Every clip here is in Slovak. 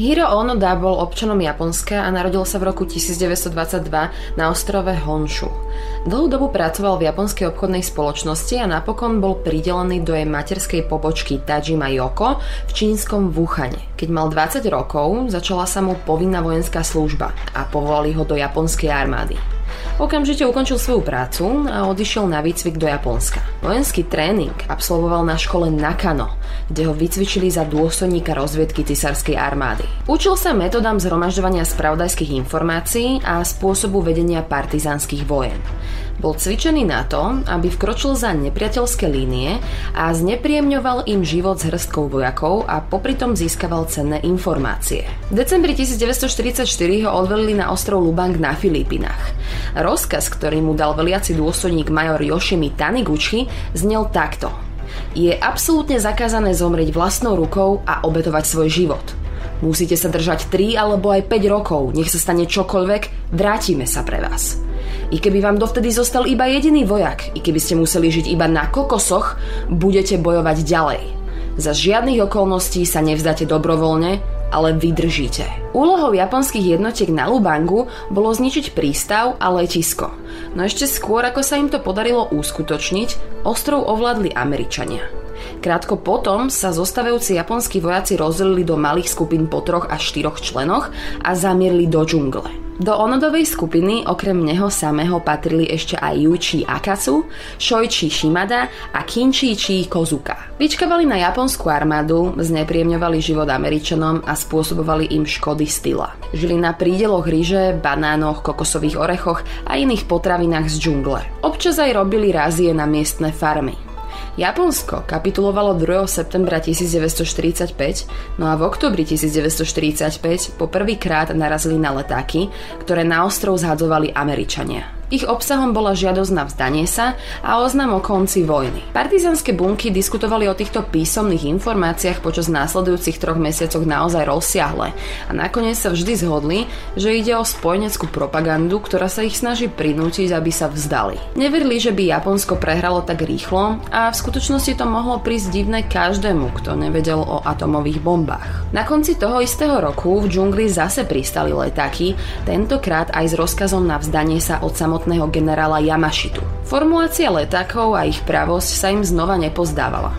Hiro Onoda bol občanom Japonska a narodil sa v roku 1922 na ostrove Honshu. Dlhú dobu pracoval v japonskej obchodnej spoločnosti a napokon bol pridelený do jej materskej pobočky Tajima Yoko v čínskom Wuhane. Keď mal 20 rokov, začala sa mu povinná vojenská služba a povolali ho do japonskej armády. Okamžite ukončil svoju prácu a odišiel na výcvik do Japonska. Vojenský tréning absolvoval na škole Nakano, kde ho vycvičili za dôstojníka rozviedky cisárskej armády. Učil sa metodám zhromažďovania spravodajských informácií a spôsobu vedenia partizánskych vojen. Bol cvičený na to, aby vkročil za nepriateľské línie a znepríjemňoval im život s hrstkou vojakov a popri tom získaval cenné informácie. V decembri 1944 ho odvelili na ostrov Lubang na Filipinách. Rozkaz, ktorý mu dal veliaci dôstojník major Yoshimi Taniguchi, znel takto. Je absolútne zakázané zomrieť vlastnou rukou a obetovať svoj život. Musíte sa držať 3 alebo aj 5 rokov, nech sa stane čokoľvek, vrátime sa pre vás. I keby vám dovtedy zostal iba jediný vojak, i keby ste museli žiť iba na kokosoch, budete bojovať ďalej. Za žiadnych okolností sa nevzdáte dobrovoľne, ale vydržíte. Úlohou japonských jednotiek na Lubangu bolo zničiť prístav a letisko. No ešte skôr, ako sa im to podarilo uskutočniť, ostrov ovládli Američania. Krátko potom sa zostávajúci japonskí vojaci rozdelili do malých skupín po troch až štyroch členoch a zamierli do džungle. Do Onodovej skupiny okrem neho samého patrili ešte aj Yuichi Akasu, Shoichi Shimada a Kinchichi Kozuka. Vyčkavali na japonskú armádu, znepríjemňovali život Američanom a spôsobovali im škody styla. Žili na prídeloch ryže, banánoch, kokosových orechoch a iných potravinách z džungle. Občas aj robili razie na miestne farmy. Japonsko kapitulovalo 2. septembra 1945, no a v oktobri 1945 po prvýkrát narazili na letáky, ktoré na ostrov zhadzovali Američania. Ich obsahom bola žiadosť na vzdanie sa a oznam o konci vojny. Partizanské bunky diskutovali o týchto písomných informáciách počas následujúcich troch mesiacoch naozaj rozsiahle a nakoniec sa vždy zhodli, že ide o spojeneckú propagandu, ktorá sa ich snaží prinútiť, aby sa vzdali. Neverili, že by Japonsko prehralo tak rýchlo a v skutočnosti to mohlo prísť divné každému, kto nevedel o atomových bombách. Na konci toho istého roku v džungli zase pristali letáky, tentokrát aj s rozkazom na vzdanie sa od samotného samotného generála Yamašitu. Formulácia letákov a ich pravosť sa im znova nepozdávala.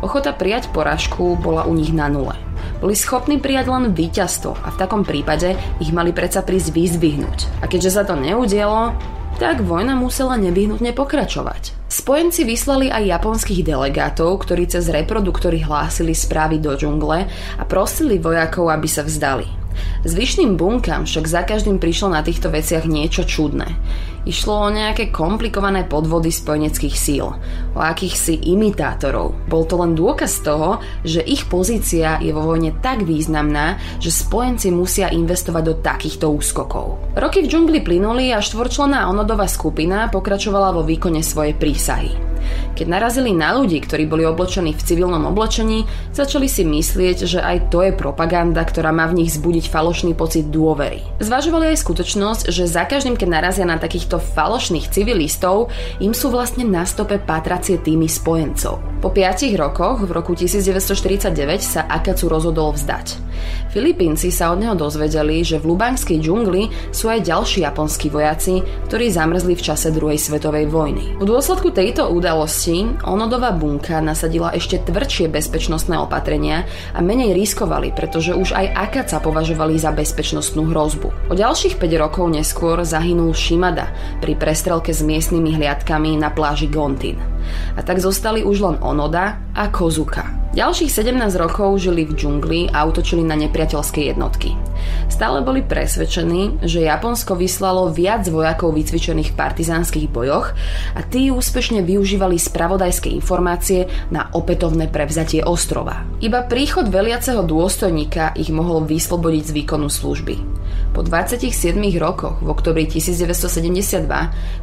Ochota prijať poražku bola u nich na nule. Boli schopní prijať len víťazstvo a v takom prípade ich mali predsa prísť vyzdvihnúť. A keďže sa to neudielo, tak vojna musela nevyhnutne pokračovať. Spojenci vyslali aj japonských delegátov, ktorí cez reproduktory hlásili správy do džungle a prosili vojakov, aby sa vzdali. Zvyšným bunkám však za každým prišlo na týchto veciach niečo čudné. Išlo o nejaké komplikované podvody spojeneckých síl, o akýchsi imitátorov. Bol to len dôkaz toho, že ich pozícia je vo vojne tak významná, že spojenci musia investovať do takýchto úskokov. Roky v džungli plynuli a štvorčlená Onodová skupina pokračovala vo výkone svojej prísahy. Keď narazili na ľudí, ktorí boli oblečení v civilnom oblečení, začali si myslieť, že aj to je propaganda, ktorá má v nich zbudiť falošný pocit dôvery. Zvažovali aj skutočnosť, že za každým, keď narazia na takýchto falošných civilistov, im sú vlastne na stope patracie týmy spojencov. Po 5 rokoch, v roku 1949, sa Akacu rozhodol vzdať. Filipínci sa od neho dozvedeli, že v Lubangskej džungli sú aj ďalší japonskí vojaci, ktorí zamrzli v čase druhej svetovej vojny. V dôsledku tejto udalosti Onodová bunka nasadila ešte tvrdšie bezpečnostné opatrenia a menej riskovali, pretože už aj Akaca považovali za bezpečnostnú hrozbu. O ďalších 5 rokov neskôr zahynul Shimada pri prestrelke s miestnymi hliadkami na pláži Gontin. A tak zostali už len Onoda a Kozuka. Ďalších 17 rokov žili v džungli a útočili na nepriateľské jednotky. Stále boli presvedčení, že Japonsko vyslalo viac vojakov vycvičených v partizánskych bojoch a tí úspešne využívali spravodajské informácie na opätovné prevzatie ostrova. Iba príchod veliaceho dôstojníka ich mohol vyslobodiť z výkonu služby. Po 27 rokoch v oktobri 1972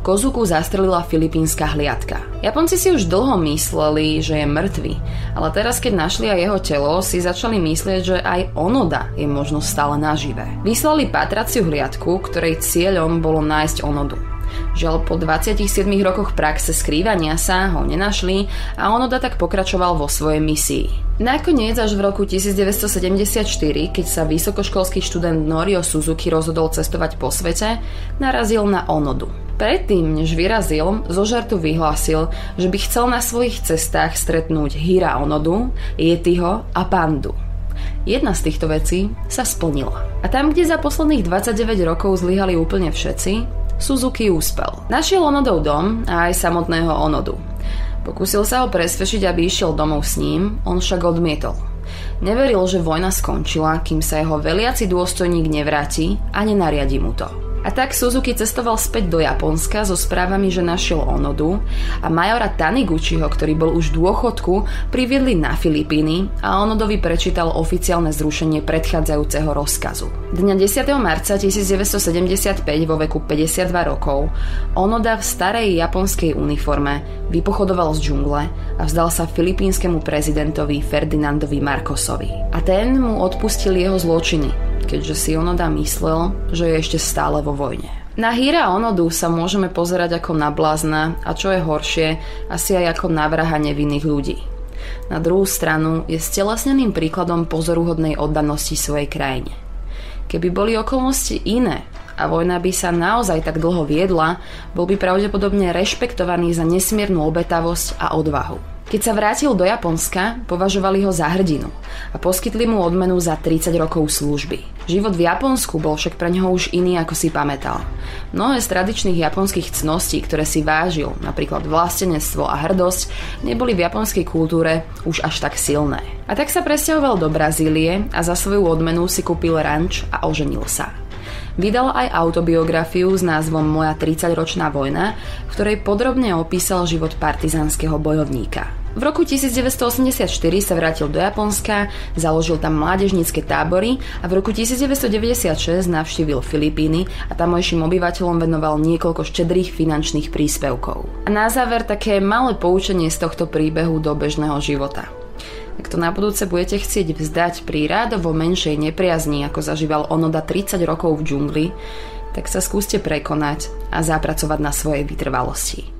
Kozuku zastrelila filipínska hliadka. Japonci si už dlho mysleli, že je mŕtvy, ale teraz keď našli aj jeho telo, si začali myslieť, že aj Onoda je možno stále nažive. Vyslali patraciu hliadku, ktorej cieľom bolo nájsť Onodu. Žiaľ po 27 rokoch praxe skrývania sa ho nenašli a Onoda tak pokračoval vo svojej misii. Nakoniec až v roku 1974, keď sa vysokoškolský študent Norio Suzuki rozhodol cestovať po svete, narazil na Onodu. Predtým, než vyrazil, zo žartu vyhlásil, že by chcel na svojich cestách stretnúť Hira Onodu, Yetiho a Pandu. Jedna z týchto vecí sa splnila. A tam, kde za posledných 29 rokov zlyhali úplne všetci, Suzuki úspel. Našiel Onodov dom a aj samotného Onodu. Pokúsil sa ho presvedčiť, aby išiel domov s ním, on však odmietol. Neveril, že vojna skončila, kým sa jeho veliaci dôstojník nevráti a nenariadi mu to. A tak Suzuki cestoval späť do Japonska so správami, že našiel Onodu a majora Taniguchiho, ktorý bol už v dôchodku, priviedli na Filipíny a Onodovi prečítal oficiálne zrušenie predchádzajúceho rozkazu. Dňa 10. marca 1975 vo veku 52 rokov Onoda v starej japonskej uniforme vypochodoval z džungle a vzdal sa filipínskemu prezidentovi Ferdinandovi Marcosovi. A ten mu odpustil jeho zločiny, keďže si Onoda myslel, že je ešte stále vo vojne. Na Hira Onodu sa môžeme pozerať ako na blázna a čo je horšie, asi aj ako na vraha nevinných ľudí. Na druhú stranu je stelesneným príkladom pozoruhodnej oddanosti svojej krajine. Keby boli okolnosti iné a vojna by sa naozaj tak dlho viedla, bol by pravdepodobne rešpektovaný za nesmiernu obetavosť a odvahu. Keď sa vrátil do Japonska, považovali ho za hrdinu a poskytli mu odmenu za 30 rokov služby. Život v Japonsku bol však pre neho už iný, ako si pamätal. Mnohé z tradičných japonských cností, ktoré si vážil, napríklad vlastenectvo a hrdosť, neboli v japonskej kultúre už až tak silné. A tak sa presťahoval do Brazílie a za svoju odmenu si kúpil ranč a oženil sa. Vydal aj autobiografiu s názvom Moja 30-ročná vojna, v ktorej podrobne opísal život partizanského bojovníka. V roku 1984 sa vrátil do Japonska, založil tam mládežnícke tábory a v roku 1996 navštívil Filipíny a tamojším obyvateľom venoval niekoľko štedrých finančných príspevkov. A na záver také malé poučenie z tohto príbehu do bežného života. Ak to na budúce budete chcieť vzdať pri rádovo menšej nepriazni, ako zažíval Onoda 30 rokov v džungli, tak sa skúste prekonať a zapracovať na svojej vytrvalosti.